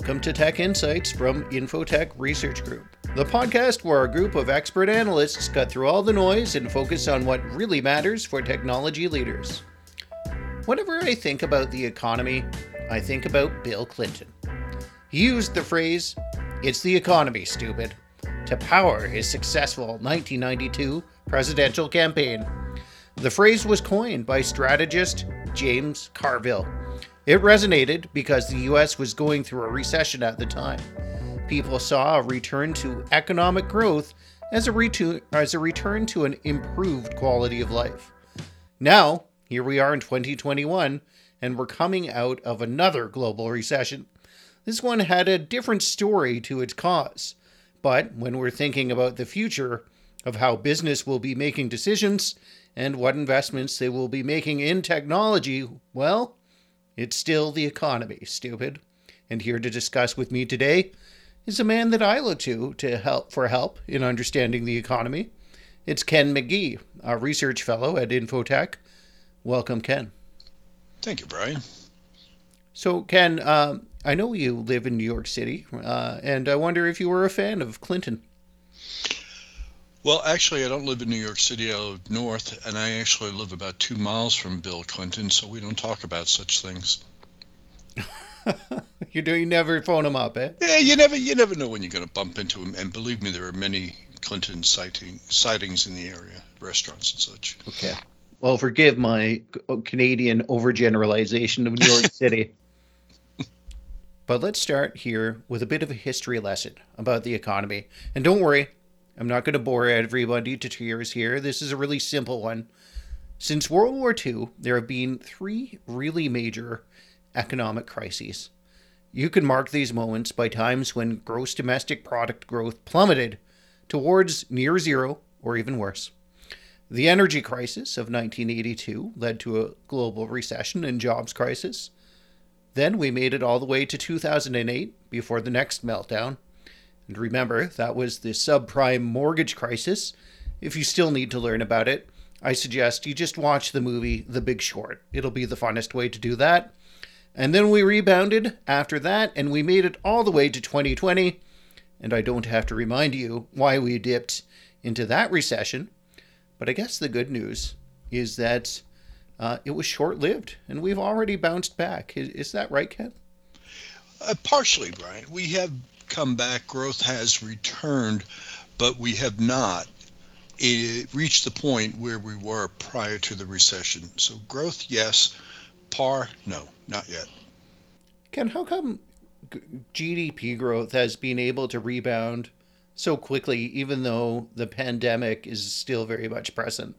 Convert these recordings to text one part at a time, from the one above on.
Welcome to Tech Insights from Info-Tech Research Group, the podcast where a group of expert analysts cut through all the noise and focus on what really matters for technology leaders. Whenever I think about the economy, I think about Bill Clinton. He used the phrase, It's the economy, stupid, to power his successful 1992 presidential campaign. The phrase was coined by strategist James Carville it resonated because the US was going through a recession at the time. People saw a return to economic growth as a, retu- as a return to an improved quality of life. Now, here we are in 2021, and we're coming out of another global recession. This one had a different story to its cause. But when we're thinking about the future of how business will be making decisions and what investments they will be making in technology, well, it's still the economy, stupid. And here to discuss with me today is a man that I look to to help for help in understanding the economy. It's Ken McGee, a research fellow at Info-Tech. Welcome, Ken. Thank you, Brian. So, Ken, um, I know you live in New York City, uh, and I wonder if you were a fan of Clinton. Well, actually, I don't live in New York City. I live north, and I actually live about two miles from Bill Clinton, so we don't talk about such things. you do. You never phone him up, eh? Yeah, you never. You never know when you're going to bump into him. And believe me, there are many Clinton sighting sightings in the area, restaurants and such. Okay. Well, forgive my Canadian overgeneralization of New York City. but let's start here with a bit of a history lesson about the economy. And don't worry, I'm not going to bore everybody to tears here. This is a really simple one. Since World War II, there have been three really major economic crises. You can mark these moments by times when gross domestic product growth plummeted towards near zero or even worse. The energy crisis of 1982 led to a global recession and jobs crisis. Then we made it all the way to 2008 before the next meltdown and remember, that was the subprime mortgage crisis. If you still need to learn about it, I suggest you just watch the movie The Big Short. It'll be the funnest way to do that. And then we rebounded after that, and we made it all the way to 2020. And I don't have to remind you why we dipped into that recession. But I guess the good news is that uh, it was short lived, and we've already bounced back. Is, is that right, Ken? Uh, partially, Brian. We have come back, growth has returned, but we have not eh, reached the point where we were prior to the recession. So growth, yes. Par, no, not yet. Ken, how come GDP growth has been able to rebound so quickly, even though the pandemic is still very much present?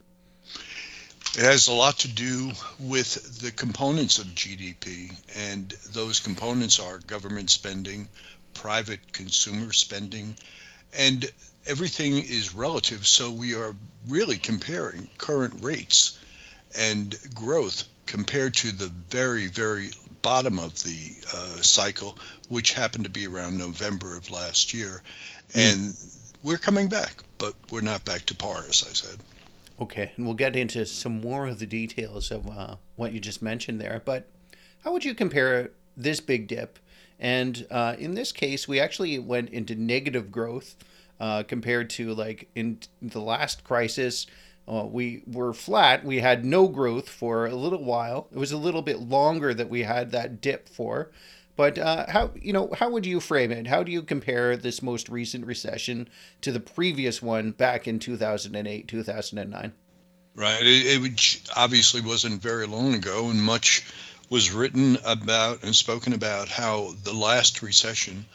It has a lot to do with the components of GDP, and those components are government spending, private consumer spending, and everything is relative. So we are really comparing current rates and growth compared to the very, very bottom of the uh, cycle, which happened to be around November of last year. Mm. And we're coming back, but we're not back to par, as I said. Okay, and we'll get into some more of the details of uh, what you just mentioned there. But how would you compare this big dip and uh, in this case, we actually went into negative growth uh, compared to like in the last crisis. Uh, we were flat. We had no growth for a little while. It was a little bit longer that we had that dip for. But uh, how you know how would you frame it? How do you compare this most recent recession to the previous one back in two thousand and eight, two thousand and nine? Right. It, it obviously wasn't very long ago, and much was written about and spoken about how the last recession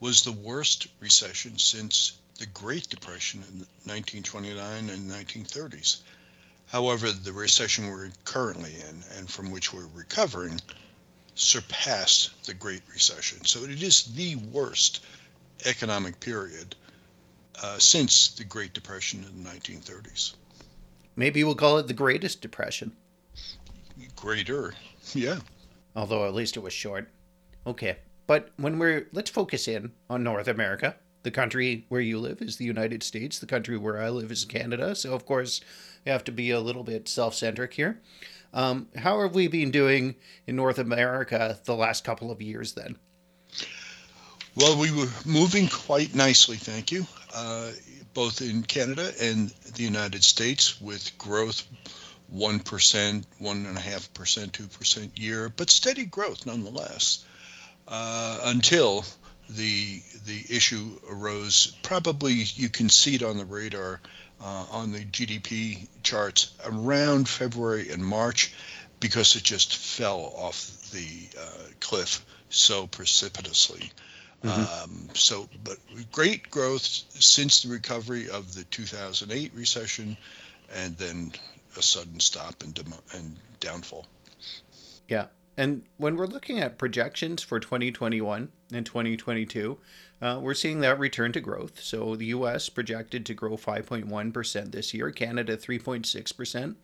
was the worst recession since the Great Depression in 1929 and 1930s. However, the recession we're currently in and from which we're recovering surpassed the Great Recession. So it is the worst economic period uh, since the Great Depression in the 1930s. Maybe we'll call it the Greatest Depression. Greater, yeah. Although at least it was short. Okay. But when we're let's focus in on North America. The country where you live is the United States. The country where I live is Canada. So of course, we have to be a little bit self-centric here. Um, how have we been doing in North America the last couple of years then? Well, we were moving quite nicely, thank you, uh, both in Canada and the United States with growth 1%, 1.5%, 2% year, but steady growth nonetheless uh, until the the issue arose. Probably you can see it on the radar uh, on the GDP charts around February and March because it just fell off the uh, cliff so precipitously. Mm-hmm. Um, so, but great growth since the recovery of the 2008 recession, and then a sudden stop and, and downfall. Yeah. And when we're looking at projections for 2021 and 2022, uh, we're seeing that return to growth. So the US projected to grow 5.1% this year, Canada 3.6%.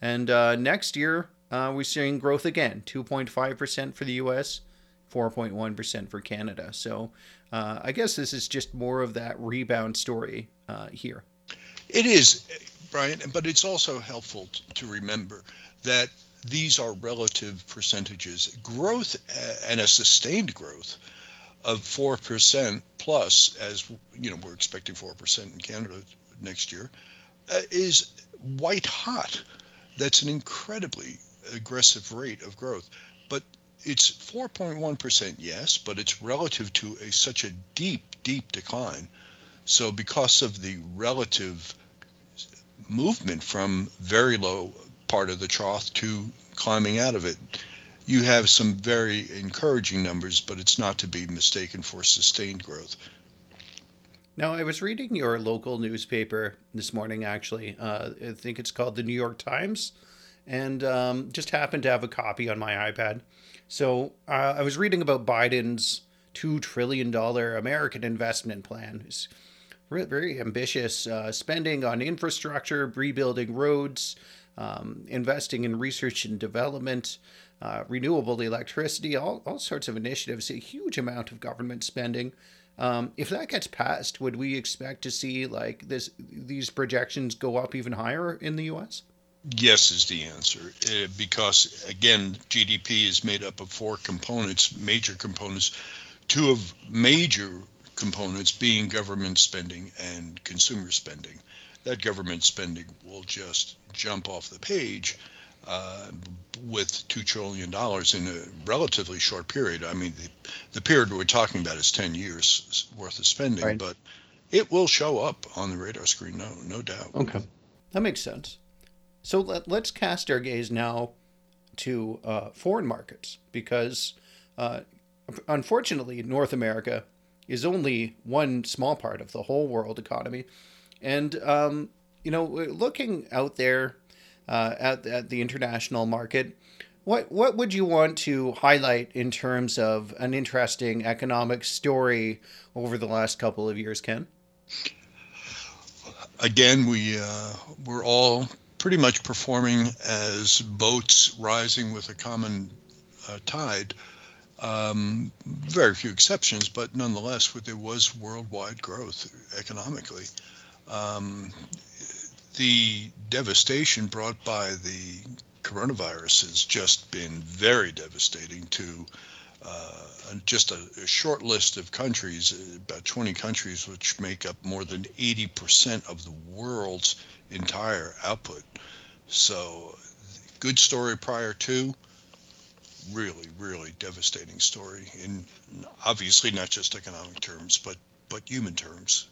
And uh, next year, uh, we're seeing growth again 2.5% for the US, 4.1% for Canada. So uh, I guess this is just more of that rebound story uh, here. It is, Brian, but it's also helpful to remember that these are relative percentages. Growth and a sustained growth of 4% plus, as you know, we're expecting 4% in Canada next year, uh, is white hot. That's an incredibly aggressive rate of growth. But it's 4.1%, yes, but it's relative to a, such a deep, deep decline. So, because of the relative movement from very low part of the trough to climbing out of it, you have some very encouraging numbers, but it's not to be mistaken for sustained growth. Now, I was reading your local newspaper this morning, actually. Uh, I think it's called the New York Times, and um, just happened to have a copy on my iPad. So uh, I was reading about Biden's $2 trillion American investment plan. It's very ambitious uh, spending on infrastructure, rebuilding roads, um, investing in research and development, uh, renewable electricity, all, all sorts of initiatives, a huge amount of government spending. Um, if that gets passed, would we expect to see like this these projections go up even higher in the U.S.? Yes, is the answer. Uh, because again, GDP is made up of four components, major components. Two of major components being government spending and consumer spending that government spending will just jump off the page uh, with $2 trillion in a relatively short period. I mean, the, the, period we're talking about is 10 years worth of spending, right. but it will show up on the radar screen, no, no doubt. Okay. That makes sense. So let, us cast our gaze now to uh, foreign markets because uh, unfortunately, North America is only one small part of the whole world economy. And, um, you know, looking out there uh, at, at the international market, what, what would you want to highlight in terms of an interesting economic story over the last couple of years, Ken? Again, we uh, we're all pretty much performing as boats rising with a common uh, tide. Um, very few exceptions, but nonetheless, there was worldwide growth economically. Um, the devastation brought by the coronavirus has just been very devastating to uh, just a, a, short list of countries, about 20 countries, which make up more than 80% of the world's entire output. So, good story prior to, really, really devastating story in obviously not just economic terms, but but human terms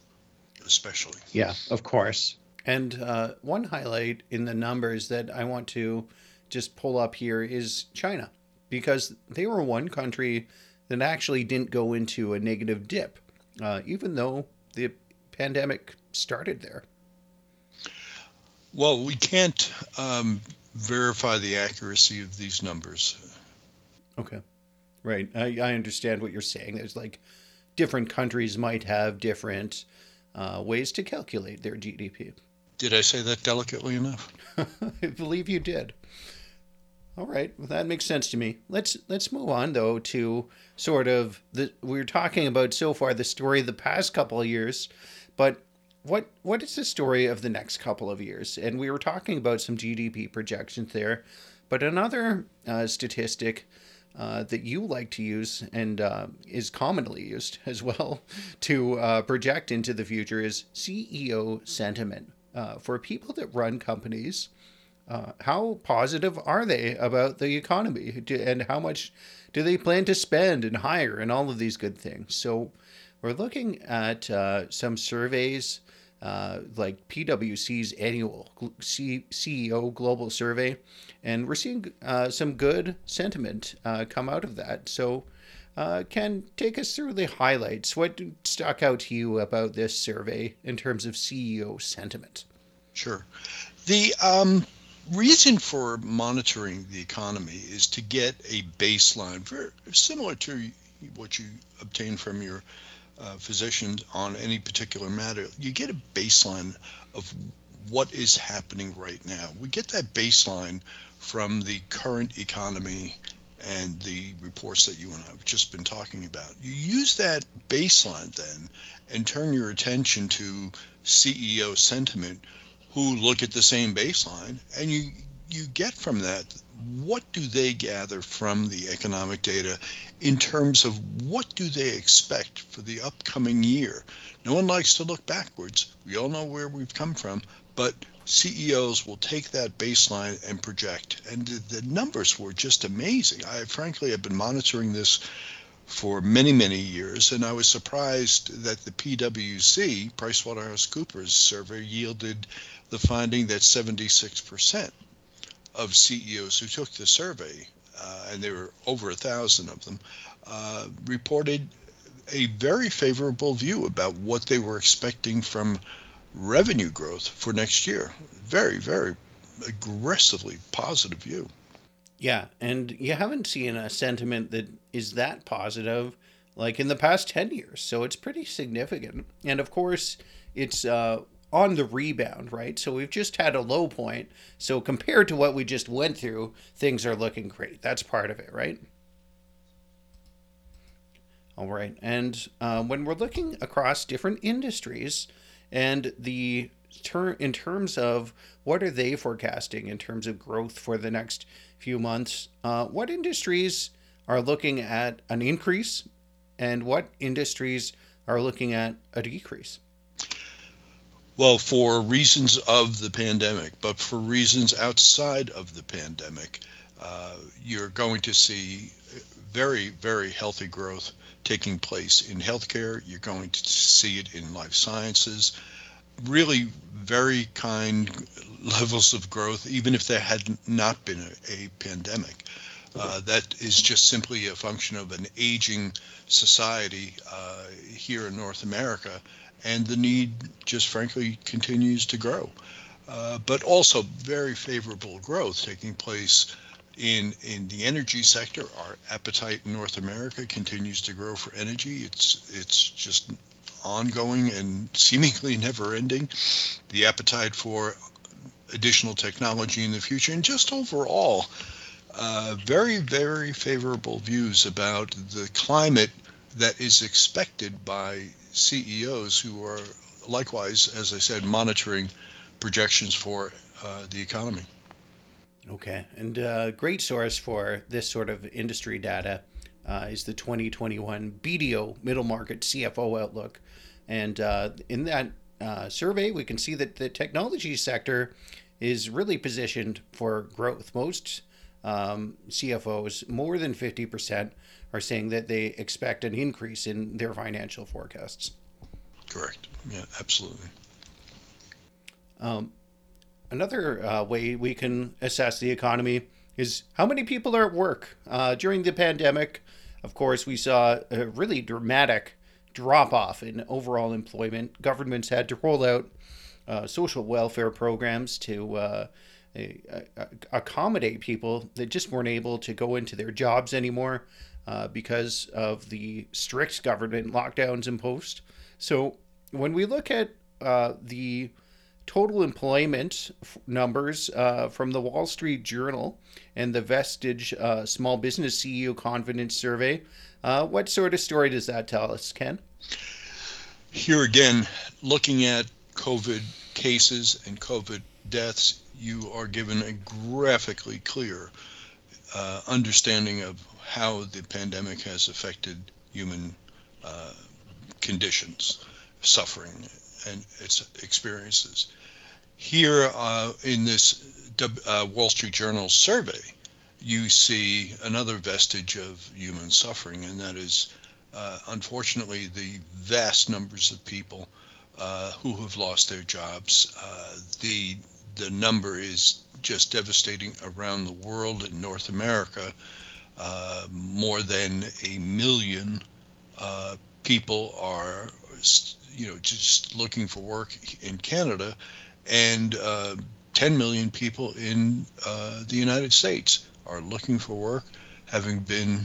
especially. Yeah, of course. And uh, one highlight in the numbers that I want to just pull up here is China, because they were one country that actually didn't go into a negative dip, uh, even though the pandemic started there. Well, we can't um, verify the accuracy of these numbers. Okay. Right. I, I understand what you're saying. There's like different countries might have different uh, ways to calculate their GDP. Did I say that delicately enough? I believe you did. All right, well, that makes sense to me. Let's let's move on though to sort of the we are talking about so far the story of the past couple of years, but what what is the story of the next couple of years? And we were talking about some GDP projections there, but another uh, statistic uh, that you like to use and uh, is commonly used as well to uh, project into the future is CEO sentiment. Uh, for people that run companies, uh, how positive are they about the economy and how much do they plan to spend and hire and all of these good things? So, we're looking at some surveys uh, like PwC's annual C- CEO global survey, and we're seeing uh, some good sentiment uh, come out of that. So, uh, Ken, take us through the highlights. What stuck out to you about this survey in terms of CEO sentiment? Sure. The um, reason for monitoring the economy is to get a baseline, very similar to what you obtain from your uh, physician on any particular matter. You get a baseline of what is happening right now. We get that baseline from the current economy and the reports that you and I have just been talking about. You use that baseline then and turn your attention to CEO sentiment who look at the same baseline and you you get from that what do they gather from the economic data in terms of what do they expect for the upcoming year? No one likes to look backwards. We all know where we've come from but CEOs will take that baseline and project. And the, numbers were just amazing. I frankly have been monitoring this for many, many years, and I was surprised that the PwC, PricewaterhouseCoopers survey, yielded the finding that 76% of CEOs who took the survey, uh, and there were over a thousand of them, uh, reported a very favorable view about what they were expecting from revenue growth for next year. Very, very aggressively positive view. Yeah, and you haven't seen a sentiment that is that positive like in the past 10 years. So it's pretty significant. And of course, it's uh, on the rebound, right? So we've just had a low point. So compared to what we just went through, things are looking great. That's part of it, right? All right. And uh, when we're looking across different industries and the ter- in terms of what are they forecasting in terms of growth for the next few months, uh, what industries are looking at an increase and what industries are looking at a decrease? Well, for reasons of the pandemic, but for reasons outside of the pandemic, uh, you're going to see very, very healthy growth taking place in healthcare. You're going to see it in life sciences. Really, very kind levels of growth, even if there had not been a, a pandemic. Uh, that is just simply a function of an aging society uh, here in North America, and the need just frankly continues to grow. Uh, but also very favorable growth taking place in in the energy sector. Our appetite in North America continues to grow for energy. It's it's just ongoing and seemingly never ending. The appetite for additional technology in the future, and just overall uh, very, very favorable views about the climate that is expected by CEOs who are likewise, as I said, monitoring projections for uh, the economy. Okay, and a uh, great source for this sort of industry data uh, is the 2021 BDO Middle Market CFO Outlook. And uh, in that uh, survey, we can see that the technology sector is really positioned for growth. Most um, CFOs, more than 50%, are saying that they expect an increase in their financial forecasts. Correct. Yeah, absolutely. Um, another uh, way we can assess the economy is how many people are at work. Uh, during the pandemic, of course, we saw a really dramatic drop off in overall employment. Governments had to roll out uh, social welfare programs to uh, accommodate people that just weren't able to go into their jobs anymore uh, because of the strict government lockdowns imposed. So when we look at uh, the total employment f- numbers uh, from the Wall Street Journal and the Vistage uh, Small Business CEO Confidence Survey, uh, what sort of story does that tell us, Ken? Here again, looking at COVID cases and COVID deaths, you are given a graphically clear uh, understanding of how the pandemic has affected human uh, conditions, suffering, and its experiences. Here uh, in this uh, Wall Street Journal survey, you see another vestige of human suffering, and that is, uh, unfortunately, the vast numbers of people uh, who have lost their jobs. Uh, the the number is just devastating around the world. In North America, uh, more than a million uh, people are, you know, just looking for work in Canada, and uh, 10 million people in the United States are looking for work, having been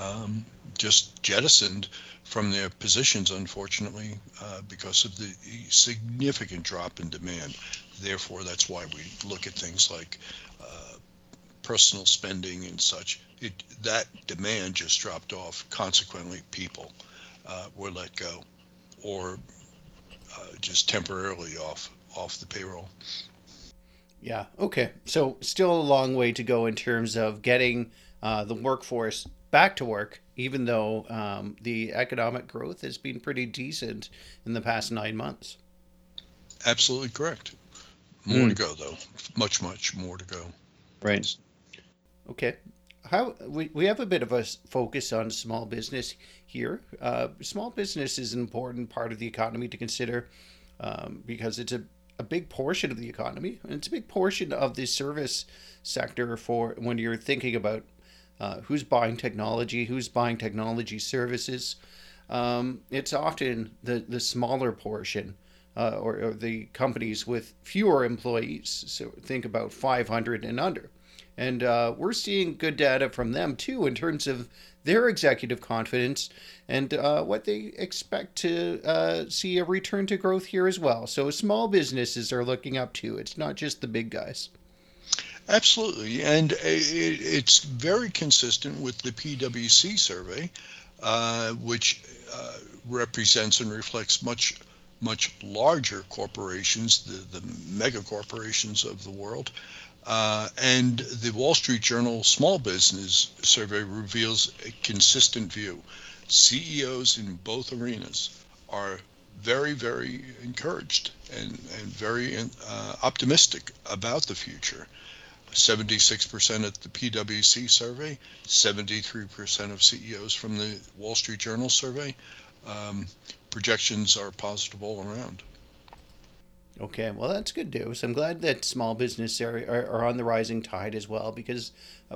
um, just jettisoned from their positions, unfortunately, uh, because of the significant drop in demand. Therefore, that's why we look at things like uh, personal spending and such. It, that demand just dropped off. Consequently, people uh, were let go or uh, just temporarily off off the payroll. Yeah. Okay. So still a long way to go in terms of getting uh, the workforce back to work, even though um, the economic growth has been pretty decent in the past nine months. Absolutely correct. More mm. to go, though. Much, much more to go. Right. Okay. How we, we have a bit of a focus on small business here. Uh, small business is an important part of the economy to consider um, because it's a a big portion of the economy, and it's a big portion of the service sector for when you're thinking about uh, who's buying technology, who's buying technology services. Um, it's often the the smaller portion, uh, or, or the companies with fewer employees. So think about 500 and under. And uh, we're seeing good data from them too in terms of their executive confidence and uh, what they expect to uh, see a return to growth here as well. So small businesses are looking up too. It's not just the big guys. Absolutely, and it's very consistent with the PwC survey, uh, which uh, represents and reflects much much larger corporations, the, the mega corporations of the world. Uh, and the Wall Street Journal Small Business Survey reveals a consistent view. CEOs in both arenas are very, very encouraged and, and very uh, optimistic about the future. 76% at the PwC survey, 73% of CEOs from the Wall Street Journal survey. Um, projections are positive all around. Okay, well, that's good news. I'm glad that small business are, are, are on the rising tide as well, because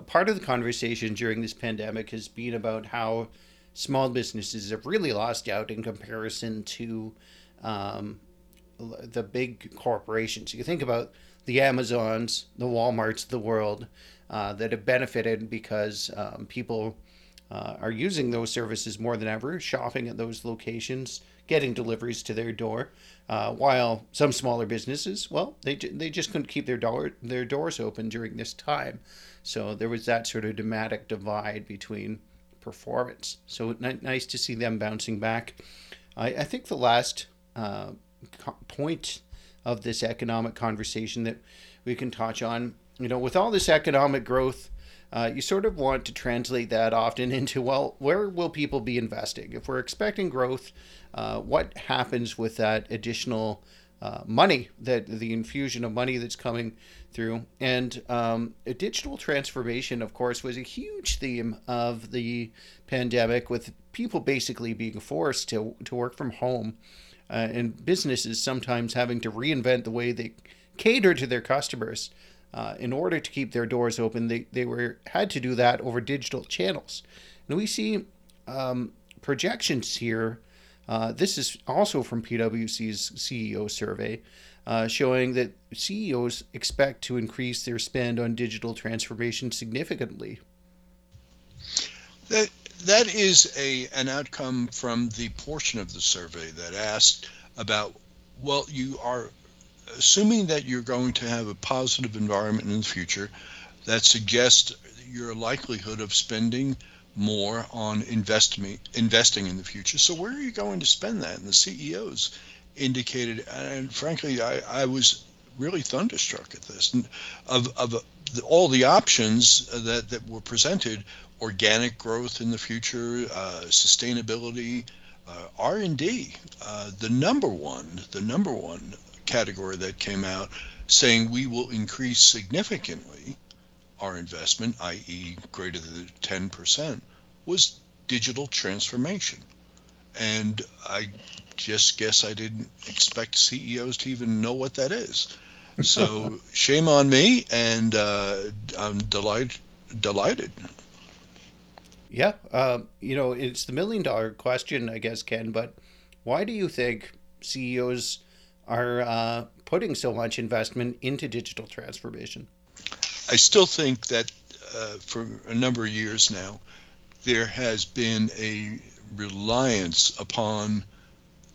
part of the conversation during this pandemic has been about how small businesses have really lost out in comparison to um, the big corporations. You think about the Amazons, the Walmarts of the world uh, that have benefited because um, people uh, are using those services more than ever, shopping at those locations, getting deliveries to their door. Uh, while some smaller businesses, well, they, they just couldn't keep their door their doors open during this time, so there was that sort of dramatic divide between performance. So n- nice to see them bouncing back. I, I think the last uh, point of this economic conversation that we can touch on, you know, with all this economic growth uh, you sort of want to translate that often into well, where will people be investing? If we're expecting growth, uh, what happens with that additional uh, money, that the infusion of money that's coming through? And um, a digital transformation, of course, was a huge theme of the pandemic, with people basically being forced to, to work from home. Uh, and businesses sometimes having to reinvent the way they cater to their customers uh, in order to keep their doors open, they, they were had to do that over digital channels. And we see um, projections here. Uh, this is also from PwC's CEO survey, uh, showing that CEOs expect to increase their spend on digital transformation significantly. That is a an outcome from the portion of the survey that asked about well, you are assuming that you're going to have a positive environment in the future, that suggests your likelihood of spending more on investment, investing in the future. So where are you going to spend that? And the CEOs indicated, and frankly, I, I was really thunderstruck at this, of, of the, all the options that, that were presented organic growth in the future, uh, sustainability, uh, R&D, uh, the number one, the number one category that came out saying we will increase significantly our investment, i.e., greater than 10%, was digital transformation. And I just guess I didn't expect CEOs to even know what that is. So shame on me, and uh, I'm delighted. Delighted. Yeah, uh, you know, it's the million dollar question, I guess, Ken. But why do you think CEOs are uh, putting so much investment into digital transformation? I still think that uh, for a number of years now, there has been a reliance upon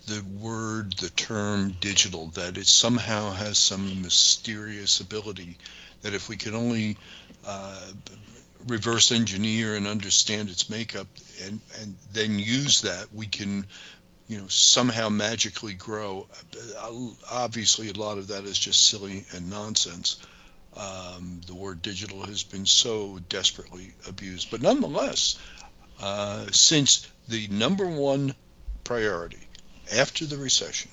the word, the term digital, that it somehow has some mysterious ability that if we could only uh, reverse engineer and understand its makeup and, and then use that, we can you know somehow magically grow obviously a lot of that is just silly and nonsense um, the word digital has been so desperately abused but nonetheless uh, since the number one priority after the recession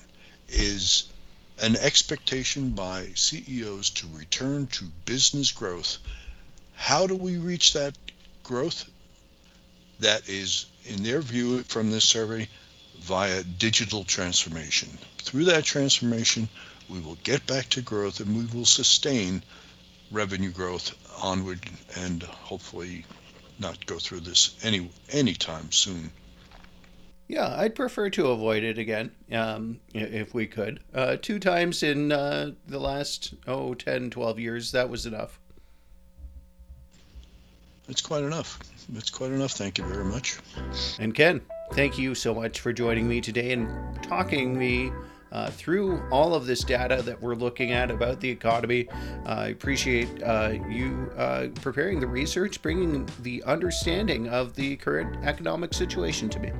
is an expectation by CEOs to return to business growth. How do we reach that growth? That is, in their view from this survey, via digital transformation. Through that transformation, we will get back to growth and we will sustain revenue growth onward and hopefully not go through this any anytime soon. Yeah, I'd prefer to avoid it again, um, if we could. Uh, two times in uh, the last, oh, 10, 12 years, that was enough. It's quite enough. It's quite enough. Thank you very much. And Ken, thank you so much for joining me today and talking me uh, through all of this data that we're looking at about the economy. Uh, I appreciate uh, you uh, preparing the research, bringing the understanding of the current economic situation to me.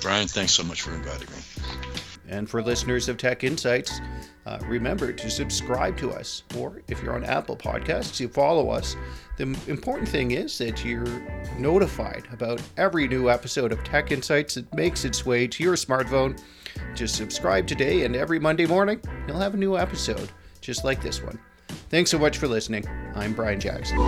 Brian, thanks so much for inviting me. And for listeners of Tech Insights, uh, remember to subscribe to us, or if you're on Apple Podcasts, you follow us. The important thing is that you're notified about every new episode of Tech Insights that makes its way to your smartphone. Just subscribe today, and every Monday morning, you'll have a new episode just like this one. Thanks so much for listening. I'm Brian Jackson.